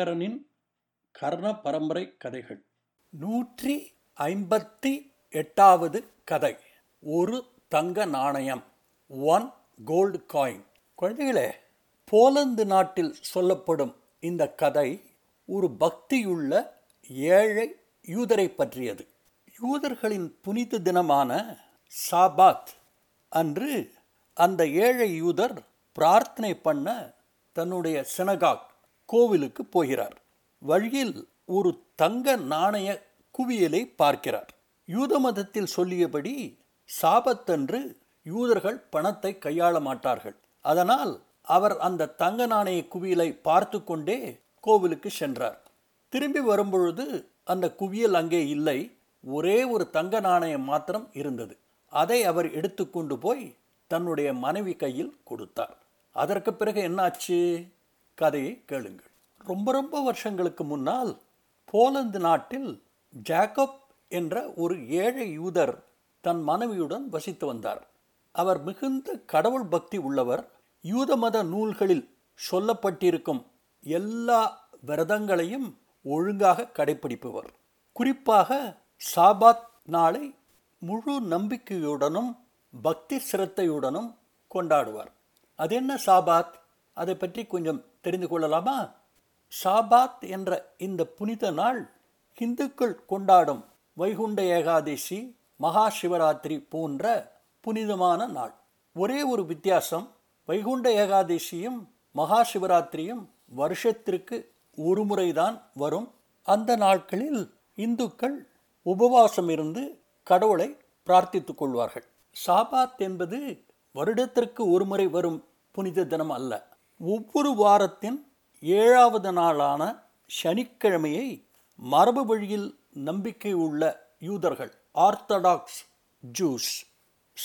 ஐங்கரனின் கர்ண பரம்பரை கதைகள். நூற்றி ஐம்பத்தி எட்டாவது கதை ஒரு தங்க நாணயம் ஒன் கோல்டு காயின் குழந்தைகளே போலந்து நாட்டில் சொல்லப்படும் இந்த கதை ஒரு பக்தியுள்ள ஏழை யூதரை பற்றியது. யூதர்களின் புனித தினமான சாபாத் அன்று அந்த ஏழை யூதர் பிரார்த்தனை பண்ண தன்னுடைய சினகாக் கோவிலுக்கு போகிறார். வழியில் ஒரு தங்க நாணய குவியலை பார்க்கிறார். யூத மதத்தில் சொல்லியபடி சாபத்தன்று யூதர்கள் பணத்தை கையாள மாட்டார்கள். அதனால் அவர் அந்த தங்க நாணய குவியலை பார்த்து கொண்டே கோவிலுக்கு சென்றார். திரும்பி வரும்பொழுது அந்த குவியல் அங்கே இல்லை. ஒரே ஒரு தங்க நாணயம் மாத்திரம் இருந்தது. அதை அவர் எடுத்துக்கொண்டு போய் தன்னுடைய மனைவி கையில் கொடுத்தார். அதற்கு பிறகு என்னாச்சு? கதையை கேளுங்கள். ரொம்ப ரொம்ப வருஷங்களுக்கு முன்னால் போலந்து நாட்டில் ஜாக்கப் என்ற ஒரு ஏழை யூதர் தன் மனைவியுடன் வசித்து வந்தார். அவர் மிகுந்த கடவுள் பக்தி உள்ளவர். யூத மத நூல்களில் சொல்லப்பட்டிருக்கும் எல்லா விரதங்களையும் ஒழுங்காக கடைபிடிப்பவர் குறிப்பாக சாபாத் நாளை முழு நம்பிக்கையுடனும் பக்தி சிரத்தையுடனும் கொண்டாடுவார். அது என்ன சாபாத்? அதை பற்றி கொஞ்சம் தெரிந்து கொள்ளலாமா? சாபாத் என்ற இந்த புனித நாள் ஹிந்துக்கள் கொண்டாடும் வைகுண்ட ஏகாதசி மகா சிவராத்திரி போன்ற புனிதமான நாள். ஒரே ஒரு வித்தியாசம் வைகுண்ட ஏகாதசியும் மகா சிவராத்திரியும் வருஷத்திற்கு ஒரு முறைதான் வரும். அந்த நாட்களில் இந்துக்கள் உபவாசம் இருந்து கடவுளை பிரார்த்தித்துக் கொள்வார்கள். சாபாத் என்பது வருடத்திற்கு ஒரு முறை வரும் புனித தினம் அல்ல. ஒவ்வொரு வாரத்தின் ஏழாவது நாளான சனிக்கிழமையை மரபு வழியில் நம்பிக்கை உள்ள யூதர்கள் ஆர்த்தடாக்ஸ் ஜூஸ்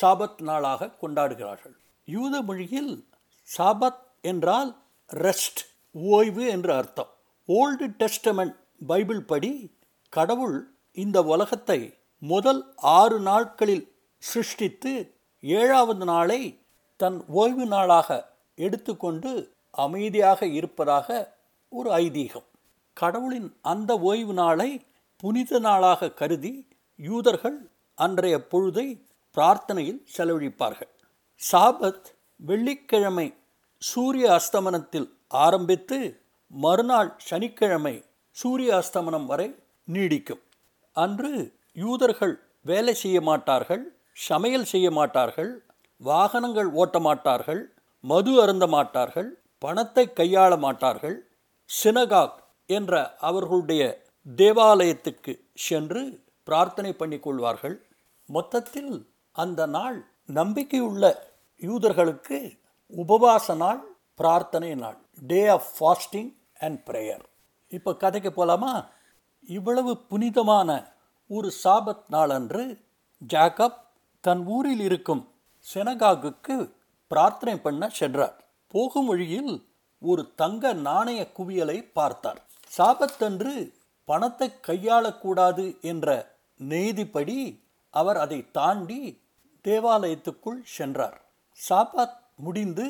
சாபத் நாளாக கொண்டாடுகிறார்கள். யூத மொழியில் சாபத் என்றால் ரெஸ்ட் ஓய்வு என்று அர்த்தம். ஓல்டு டெஸ்டமெண்ட் பைபிள் படி கடவுள் இந்த உலகத்தை முதல் ஆறு நாட்களில் சிருஷ்டித்து ஏழாவது நாளை தன் ஓய்வு நாளாக எடுத்துக்கொண்டு அமைதியாக இருப்பதாக ஒரு ஐதீகம். கடவுளின் அந்த ஓய்வு நாளை புனித நாளாக கருதி யூதர்கள் அன்றைய பொழுதை பிரார்த்தனையில் செலவழிப்பார்கள். சாபத் வெள்ளிக்கிழமை சூரிய அஸ்தமனத்தில் ஆரம்பித்து மறுநாள் சனிக்கிழமை சூரிய அஸ்தமனம் வரை நீடிக்கும். அன்று யூதர்கள் வேலை செய்ய மாட்டார்கள் சமையல் செய்ய மாட்டார்கள் வாகனங்கள் ஓட்ட மாட்டார்கள் மது அருந்த மாட்டார்கள் பணத்தை கையாள மாட்டார்கள் சினகாக் என்ற அவர்களுடைய தேவாலயத்துக்கு சென்று பிரார்த்தனை பண்ணி கொள்வார்கள். மொத்தத்தில் அந்த நாள் நம்பிக்கையுள்ள யூதர்களுக்கு உபவாச நாள் பிரார்த்தனை நாள் day of fasting and prayer இப்போ கதைக்கு போகலாமா இவ்வளவு புனிதமான ஒரு சாபத் நாளன்று ஜாக்கப் தன் ஊரில் இருக்கும் செனகாகுக்கு பிரார்த்தனை பண்ண சென்றார் போகும் வழியில் ஒரு தங்க நாணய குவியலை பார்த்தார். சாபத்தன்று பணத்தை கையாளக்கூடாது என்ற நெய்திப்படி அவர் அதை தாண்டி தேவாலயத்துக்குள் சென்றார். சாபாத் முடிந்து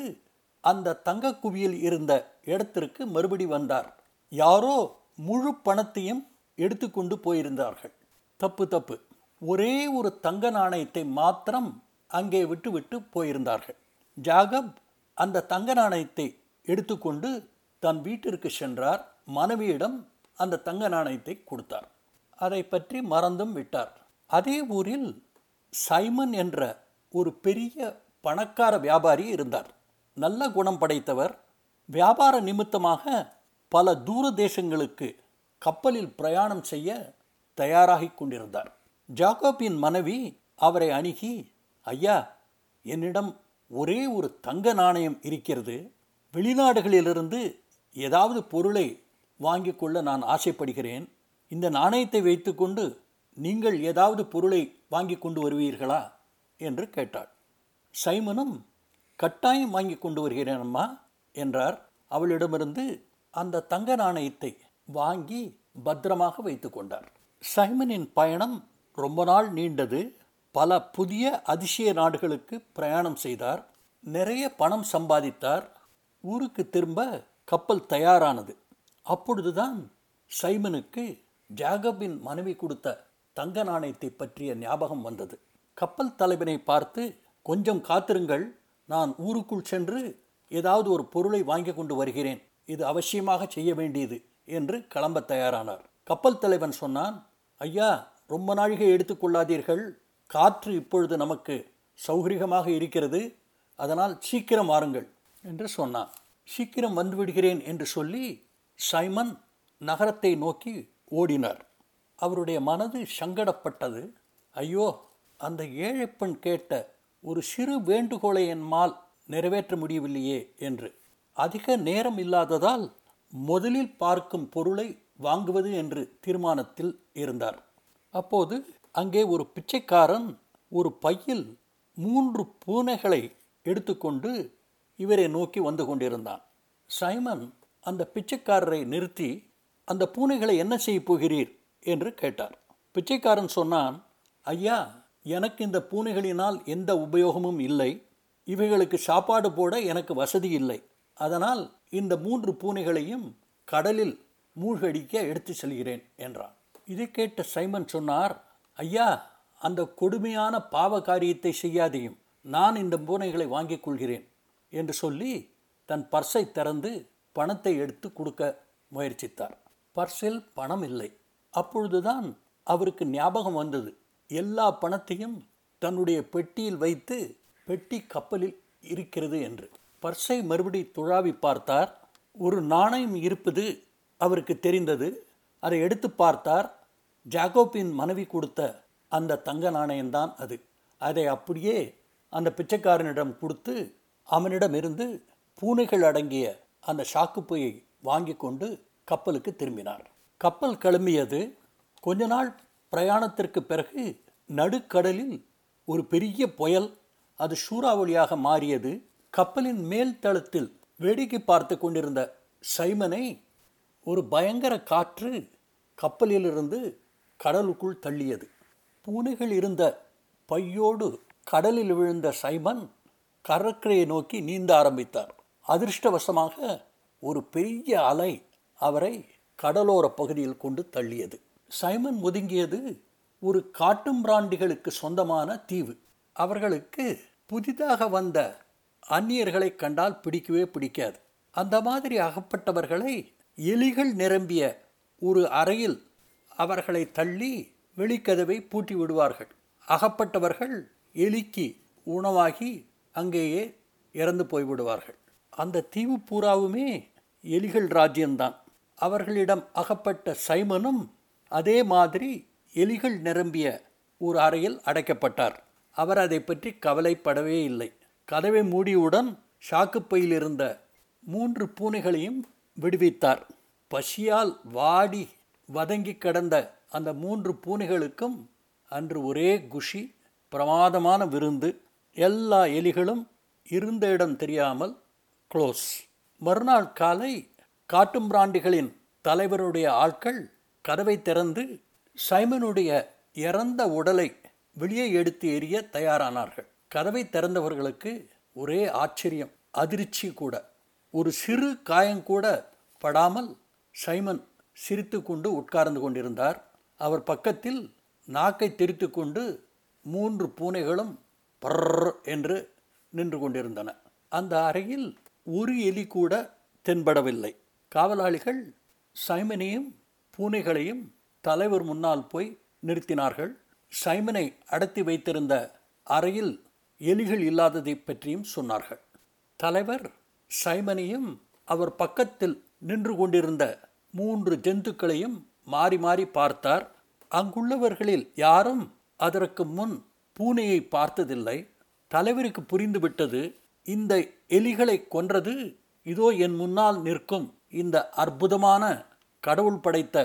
அந்த தங்க குவியல் இருந்த இடத்திற்கு மறுபடி வந்தார். யாரோ முழு பணத்தையும் எடுத்துக்கொண்டு போயிருந்தார்கள். தப்பு தப்பு. ஒரே ஒரு தங்க நாணயத்தை மாத்திரம் அங்கே விட்டு விட்டு போயிருந்தார்கள். ஜாகப் அந்த தங்க நாணயத்தை எடுத்துக்கொண்டு தன் வீட்டிற்கு சென்றார். மனைவியிடம் அந்த தங்க நாணயத்தை கொடுத்தார். அதை பற்றி மறந்தும் விட்டார். அதே ஊரில் சைமன் என்ற ஒரு பெரிய பணக்கார வியாபாரி இருந்தார். நல்ல குணம் படைத்தவர். வியாபார நிமித்தமாக பல தூர தேசங்களுக்கு கப்பலில் பிரயாணம் செய்ய தயாராகி கொண்டிருந்தார். ஜாகோபின் மனைவி அவரை அணுகி ஐயா என்னிடம் ஒரே ஒரு தங்க நாணயம் இருக்கிறது. வெளிநாடுகளிலிருந்து ஏதாவது பொருளை வாங்கி கொள்ள நான் ஆசைப்படுகிறேன். இந்த நாணயத்தை வைத்துக்கொண்டு நீங்கள் ஏதாவது பொருளை வாங்கி கொண்டு வருவீர்களா? என்று கேட்டாள். சைமனும் கட்டாயம் வாங்கி கொண்டு வருகிறேன் அம்மா என்றார். அவளிடமிருந்து அந்த தங்க நாணயத்தை வாங்கி பத்திரமாக வைத்து கொண்டார். சைமனின் பயணம் ரொம்ப நாள் நீண்டது. பல புதிய அதிசய நாடுகளுக்கு பிரயாணம் செய்தார். நிறைய பணம் சம்பாதித்தார். ஊருக்கு திரும்ப கப்பல் தயாரானது. அப்பொழுதுதான் சைமனுக்கு ஜாகபின் மனைவி கொடுத்த தங்க நாணயத்தை பற்றிய ஞாபகம் வந்தது. கப்பல் தலைவனை பார்த்து கொஞ்சம் காத்திருங்கள். நான் ஊருக்குள் சென்று ஏதாவது ஒரு பொருளை வாங்கி கொண்டு வருகிறேன். இது அவசியமாக செய்ய வேண்டியது என்று கிளம்ப தயாரானார். கப்பல் தலைவன் சொன்னான் ஐயா ரொம்ப நாழிகை எடுத்துக்கொள்ளாதீர்கள் காற்று இப்பொழுது நமக்கு சௌகரியமாக இருக்கிறது. அதனால் சீக்கிரம் வாருங்கள் என்று சொன்னான். சீக்கிரம் வந்து விடுகிறேன் என்று சொல்லி சைமன் நகரத்தை நோக்கி ஓடினார். அவருடைய மனது சங்கடப்பட்டது. ஐயோ அந்த ஏழை பெண் கேட்ட ஒரு சிறு வேண்டுகோளை என்மால் நிறைவேற்ற முடியவில்லையே என்று. அதிக நேரம் இல்லாததால் முதலில் பார்க்கும் பொருளை வாங்குவது என்று தீர்மானத்தில் இருந்தார். அப்போது அங்கே ஒரு பிச்சைக்காரன் ஒரு பையில் மூன்று பூனைகளை எடுத்துக்கொண்டு இவரை நோக்கி வந்து கொண்டிருந்தான். சைமன் அந்த பிச்சைக்காரரை நிறுத்தி அந்த பூனைகளை என்ன செய்ய போகிறீர்? என்று கேட்டார். பிச்சைக்காரன் சொன்னான் ஐயா எனக்கு இந்த பூனைகளினால் எந்த உபயோகமும் இல்லை. இவைகளுக்கு சாப்பாடு போட எனக்கு வசதி இல்லை. அதனால் இந்த மூன்று பூனைகளையும் கடலில் மூழ்கடிக்க எடுத்து செல்கிறேன் என்றான். இதை கேட்ட சைமன் சொன்னார் ஐயா அந்த கொடுமையான பாவ காரியத்தை செய்யாதையும் நான் இந்த பூனைகளை வாங்கிக் கொள்கிறேன் என்று சொல்லி தன் பர்ஸை திறந்து பணத்தை எடுத்து கொடுக்க முயற்சித்தார். பர்ஸில் பணம் இல்லை. அப்பொழுதுதான் அவருக்கு ஞாபகம் வந்தது. எல்லா பணத்தையும் தன்னுடைய பெட்டியில் வைத்து பெட்டி கப்பலில் இருக்கிறது என்று. பர்ஸை மறுபடி துழாவி பார்த்தார். ஒரு நாணயம் இருப்பது அவருக்கு தெரிந்தது. அதை எடுத்து பார்த்தார். ஜாகோப்பின் மனைவி கொடுத்த அந்த தங்க நாணயம்தான் அது. அதை அப்படியே அந்த பிச்சைக்காரனிடம் கொடுத்து அவனிடமிருந்து பூனைகள் அடங்கிய அந்த ஷாக்குப்பையை வாங்கி கொண்டு கப்பலுக்கு திரும்பினார். கப்பல் கிளம்பியது கொஞ்ச நாள் பிரயாணத்திற்கு பிறகு நடுக்கடலில் ஒரு பெரிய புயல் அது சூறாவளியாக மாறியது. கப்பலின் மேல் தளத்தில் வேடிக்கை பார்த்து கொண்டிருந்த சைமனை ஒரு பயங்கர காற்று கப்பலிலிருந்து கடலுக்குள் தள்ளியது. பூனைகள் இருந்த பையோடு கடலில் விழுந்த சைமன் கடற்கரையை நோக்கி நீந்த ஆரம்பித்தார். அதிர்ஷ்டவசமாக ஒரு பெரிய அலை அவரை கடலோர பகுதியில் கொண்டு தள்ளியது. சைமன் ஒதுங்கியது ஒரு காட்டும்பிராண்டிகளுக்கு சொந்தமான தீவு. அவர்களுக்கு புதிதாக வந்த அந்நியர்களை கண்டால் பிடிக்கவே பிடிக்காது. அந்த மாதிரி அகப்பட்டவர்களை எலிகள் நிரம்பிய ஒரு அறையில் அவர்களை தள்ளி வெளிக்கதவை பூட்டி விடுவார்கள். அகப்பட்டவர்கள் எலிக்கு உணவாகி அங்கேயே இறந்து போய்விடுவார்கள் அந்த தீவு பூராவுமே எலிகள் ராஜ்யம்தான். அவர்களிடம் அகப்பட்ட சைமனும் அதே மாதிரி எலிகள் நிரம்பிய ஒரு அறையில் அடைக்கப்பட்டார். அவர் அதை பற்றி கவலைப்படவே இல்லை. கதவை மூடியவுடன் சாக்குப்பையில் இருந்த மூன்று பூனைகளையும் விடுவித்தார். பசியால் வாடி வதங்கி கடந்த அந்த மூன்று பூனைகளுக்கும் அன்று ஒரே குஷி பிரமாதமான விருந்து எல்லா எலிகளும் இருந்த இடம் தெரியாமல் க்ளோஸ் மறுநாள் காலை காட்டும்பிராண்டிகளின் தலைவருடைய ஆட்கள் கதவை திறந்து சைமனுடைய இறந்த உடலை வெளியே எடுத்து எறிய தயாரானார்கள். கதவை திறந்தவர்களுக்கு ஒரே ஆச்சரியம் அதிர்ச்சி கூட. ஒரு சிறு காயங்கூட படாமல் சைமன் சிரித்து கொண்டு உட்கார்ந்து கொண்டிருந்தார். அவர் பக்கத்தில் நாக்கை திரித்து கொண்டு மூன்று பூனைகளும் பர்ற என்று நின்று கொண்டிருந்தன. அந்த அறையில் ஒரு எலி கூட தென்படவில்லை. காவலாளிகள் சைமனையும் பூனைகளையும் தலைவர் முன்னால் போய் நிறுத்தினார்கள். சைமனை அடத்தி வைத்திருந்த அறையில் எலிகள் இல்லாததை பற்றியும் சொன்னார்கள். தலைவர் சைமனையும் அவர் பக்கத்தில் நின்று கொண்டிருந்த மூன்று ஜந்துக்களையும் மாறி மாறி பார்த்தார். அங்குள்ளவர்களில் யாரும் அதற்கு முன் பூனையை பார்த்ததில்லை. தலைவருக்கு புரிந்துவிட்டது இந்த எலிகளை கொன்றது இதோ என் முன்னால் நிற்கும் இந்த அற்புதமான கடவுள் படைத்த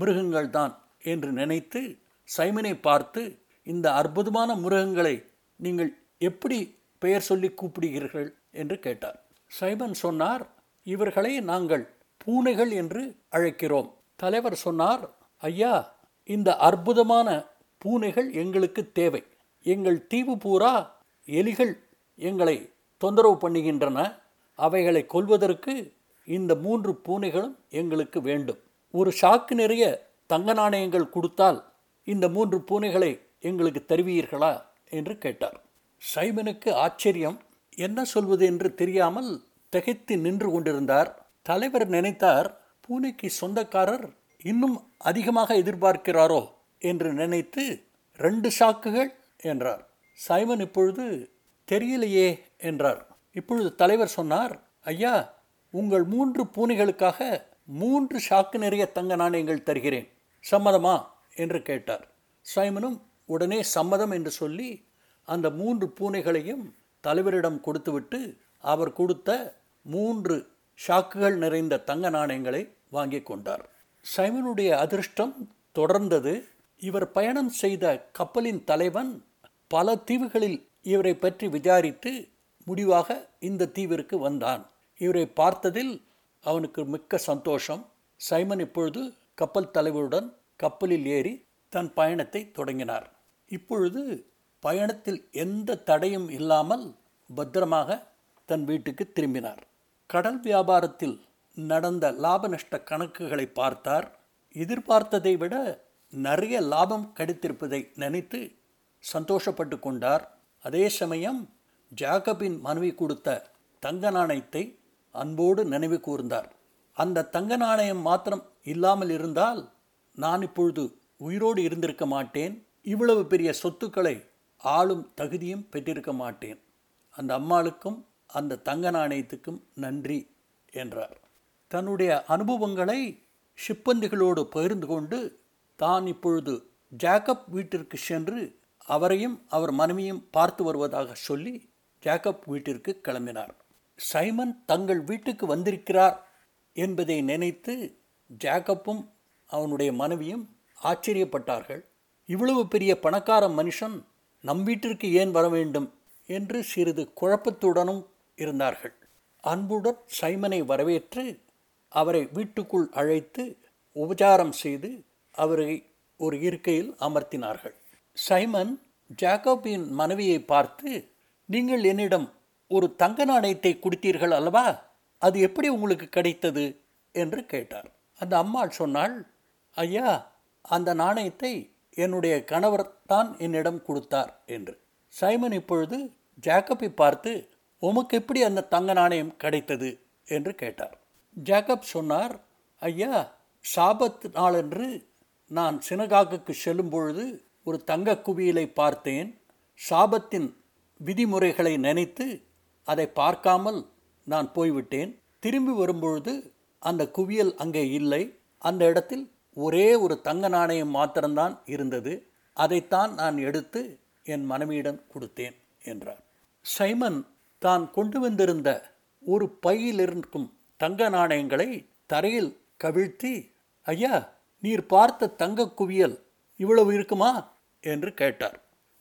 மிருகங்கள்தான் என்று நினைத்து சைமனை பார்த்து இந்த அற்புதமான மிருகங்களை நீங்கள் எப்படி பெயர் சொல்லி கூப்பிடுகிறீர்கள்? என்று கேட்டார். சைமன் சொன்னார் இவர்களை நாங்கள் பூனைகள் என்று அழைக்கிறோம். தலைவர் சொன்னார் ஐயா இந்த அற்புதமான பூனைகள் எங்களுக்கு தேவை. எங்கள் தீவு பூரா எலிகள் எங்களை தொந்தரவு பண்ணுகின்றன. அவைகளை கொல்வதற்கு இந்த மூன்று பூனைகளும் எங்களுக்கு வேண்டும். ஒரு சாக்கு நிறைய தங்க நாணயங்கள் கொடுத்தால் இந்த மூன்று பூனைகளை எங்களுக்கு தருவீர்களா? என்று கேட்டார். சைமனுக்கு ஆச்சரியம் என்ன சொல்வது என்று தெரியாமல் திகைத்து நின்று கொண்டிருந்தார். தலைவர் நினைத்தார் பூனைக்கு சொந்தக்காரர் இன்னும் அதிகமாக எதிர்பார்க்கிறாரோ? என்று நினைத்து ரெண்டு சாக்குகள் என்றார். சைமன் இப்பொழுது தெரியலையே என்றார். இப்பொழுது தலைவர் சொன்னார் ஐயா உங்கள் மூன்று பூனைகளுக்காக மூன்று சாக்கு நிறைய தங்க நாணயங்கள் தருகிறேன். சம்மதமா? என்று கேட்டார். சைமனும் உடனே சம்மதம் என்று சொல்லி அந்த மூன்று பூனைகளையும் தலைவரிடம் கொடுத்துவிட்டு அவர் கொடுத்த மூன்று ஷாக்குகள் நிறைந்த தங்க நாணயங்களை வாங்கி கொண்டார். சைமனுடைய அதிர்ஷ்டம் தொடர்ந்தது. இவர் பயணம் செய்த கப்பலின் தலைவன் பல தீவுகளில் இவரை பற்றி விசாரித்து முடிவாக இந்த தீவிற்கு வந்தான். இவரை பார்த்ததில் அவனுக்கு மிக்க சந்தோஷம். சைமன் இப்பொழுது கப்பல் தலைவருடன் கப்பலில் ஏறி தன் பயணத்தை தொடங்கினார். இப்பொழுது பயணத்தில் எந்த தடையும் இல்லாமல் பத்திரமாக தன் வீட்டுக்கு திரும்பினார். கடல் வியாபாரத்தில் நடந்த லாப நஷ்ட கணக்குகளை பார்த்தார். எதிர்பார்த்ததை விட நிறைய லாபம் கிடைத்திருப்பதை நினைத்து சந்தோஷப்பட்டு கொண்டார். அதே சமயம் ஜாகபின் மனைவி கொடுத்த தங்க நாணயத்தை அன்போடு நினைவு கூர்ந்தார். அந்த தங்க நாணயம் மாத்திரம் இல்லாமல் இருந்தால் நான் இப்பொழுது உயிரோடு இருந்திருக்க மாட்டேன். இவ்வளவு பெரிய சொத்துக்களை ஆளும் தகுதியும் பெற்றிருக்க மாட்டேன். அந்த அம்மாளுக்கும் அந்த தங்க நாணயத்துக்கும் நன்றி என்றார். தன்னுடைய அனுபவங்களை ஷிப்பந்திகளோடு பகிர்ந்து கொண்டு தான் இப்பொழுது ஜாக்கப் வீட்டிற்கு சென்று அவரையும் அவர் மனைவியும் பார்த்து வருவதாக சொல்லி ஜாக்கப் வீட்டிற்கு கிளம்பினார். சைமன் தங்கள் வீட்டுக்கு வந்திருக்கிறார் என்பதை நினைத்து ஜாக்கப்பும் அவனுடைய மனைவியும் ஆச்சரியப்பட்டார்கள். இவ்வளவு பெரிய பணக்கார மனுஷன் நம் வீட்டிற்கு ஏன் வர வேண்டும் என்று சிறிது குழப்பத்துடனும் இருந்தார்கள். அன்புடன் சைமனை வரவேற்று அவரை வீட்டுக்குள் அழைத்து உபச்சாரம் செய்து அவரை ஒரு இருக்கையில் அமர்த்தினார்கள். சைமன் ஜாக்கோபின் மனைவியை பார்த்து நீங்கள் என்னிடம் ஒரு தங்க நாணயத்தை கொடுத்தீர்கள் அல்லவா? அது எப்படி உங்களுக்கு கிடைத்தது? என்று கேட்டார். அந்த அம்மாள் சொன்னாள் ஐயா அந்த நாணயத்தை என்னுடைய கணவர் தான் என்னிடம் கொடுத்தார் என்று. சைமன் இப்பொழுது ஜாக்கப்பை பார்த்து உமக்கு எப்படி அந்த தங்க நாணயம் கிடைத்தது? என்று கேட்டார். ஜேக்கப் சொன்னார் ஐயா சாபத் நாளன்று நான் சினகாகுக்கு செல்லும் பொழுது ஒரு தங்க குவியலை பார்த்தேன். சாபத்தின் விதிமுறைகளை நினைத்து அதை பார்க்காமல் நான் போய்விட்டேன். திரும்பி வரும்பொழுது அந்த குவியல் அங்கே இல்லை. அந்த இடத்தில் ஒரே ஒரு தங்க நாணயம் மாத்திரம்தான் இருந்தது. அதைத்தான் நான் எடுத்து என் மனைவியிடம் கொடுத்தேன் என்றார். சைமன் தான் கொண்டு வந்திருந்த ஒரு பையில் இருக்கும் தங்க நாணயங்களை தரையில் கவிழ்த்தி ஐயா நீர் பார்த்த தங்க குவியல் இவ்வளவு இருக்குமா? என்று கேட்டார்.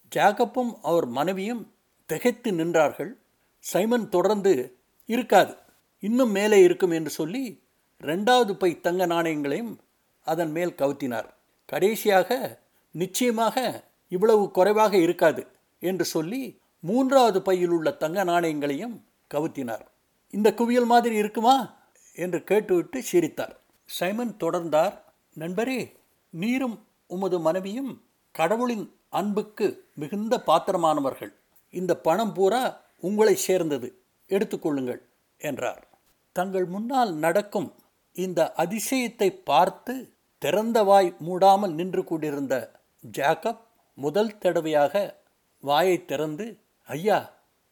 ஜாகப்பும் அவர் மனைவியும் திகைத்து நின்றார்கள். சைமன் தொடர்ந்து இருக்காது இன்னும் மேலே இருக்கும் என்று சொல்லி ரெண்டாவது பை தங்க நாணயங்களையும் அதன் மேல் கவுத்தினார். கடைசியாக நிச்சயமாக இவ்வளவு குறைவாக இருக்காது என்று சொல்லி மூன்றாவது பையில் உள்ள தங்க நாணயங்களையும் கவுத்தினார். இந்த குவியல் மாதிரி இருக்குமா? என்று கேட்டுவிட்டு சிரித்தார். சைமன் தொடர்ந்தார் நண்பரே நீரும் உமது மனைவியும் கடவுளின் அன்புக்கு மிகுந்த பாத்திரமானவர்கள். இந்த பணம் பூரா உங்களை சேர்ந்தது. எடுத்துக்கொள்ளுங்கள் என்றார். தங்கள் முன்னால் நடக்கும் இந்த அதிசயத்தை பார்த்து திறந்த வாய் மூடாமல் நின்று கொண்டிருந்த ஜாக்கப் முதல் தடவையாக வாயை திறந்து ஐயா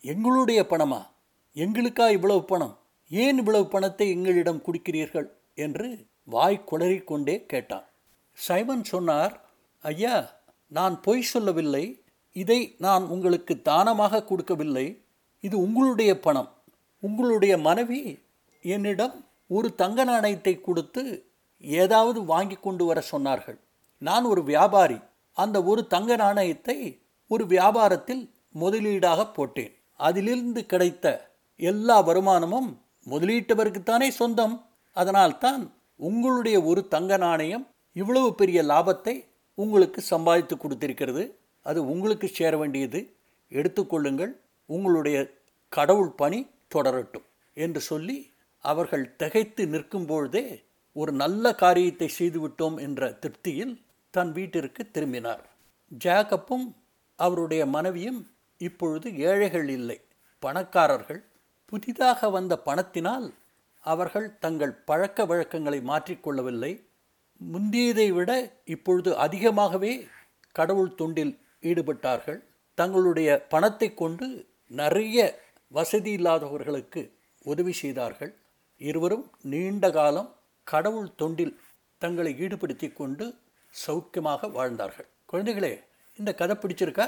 எங்களுடைய பணமா? எங்களுக்கா இவ்வளவு பணம்? ஏன் இவ்வளவு பணத்தை எங்களிடம் குடிக்கிறீர்கள்? என்று வாய் குளறிக்கொண்டே கேட்டான். சைமன் சொன்னார் ஐயா நான் பொய் சொல்லவில்லை. இதை நான் உங்களுக்கு தானமாக கொடுக்கவில்லை. இது உங்களுடைய பணம். உங்களுடைய மனைவி என்னிடம் ஒரு தங்க நாணயத்தை கொடுத்து ஏதாவது வாங்கி கொண்டு வர சொன்னார்கள். நான் ஒரு வியாபாரி. அந்த ஒரு தங்க நாணயத்தை ஒரு வியாபாரத்தில் முதலீடாக போட்டேன். அதிலிருந்து கிடைத்த எல்லா வருமானமும் முதலீட்டவருக்குத்தானே சொந்தம். அதனால்தான் உங்களுடைய ஒரு தங்க நாணயம் இவ்வளவு பெரிய லாபத்தை உங்களுக்கு சம்பாதித்து கொடுத்திருக்கிறது. அது உங்களுக்கு சேர வேண்டியது. எடுத்துக்கொள்ளுங்கள் உங்களுடைய கடவுள் பணி தொடரட்டும் என்று சொல்லி அவர்கள் திகைத்து நிற்கும் பொழுதே ஒரு நல்ல காரியத்தை செய்துவிட்டோம் என்ற திருப்தியில் தன் வீட்டிற்கு திரும்பினார். ஜாகப்பும் அவருடைய மனைவியும் இப்பொழுது ஏழைகள் இல்லை. பணக்காரர்கள் புதிதாக வந்த பணத்தினால் அவர்கள் தங்கள் பழக்க வழக்கங்களை மாற்றிக்கொள்ளவில்லை முந்தியதை விட இப்பொழுது அதிகமாகவே கடவுள் தொண்டில் ஈடுபட்டார்கள். தங்களுடைய பணத்தை கொண்டு நிறைய வசதி இல்லாதவர்களுக்கு உதவி செய்தார்கள். இருவரும் நீண்ட காலம் கடவுள் தொண்டில் தங்களை ஈடுபடுத்தி கொண்டு சௌக்கியமாக வாழ்ந்தார்கள். குழந்தைகளே இந்த கதை பிடிச்சிருக்கா?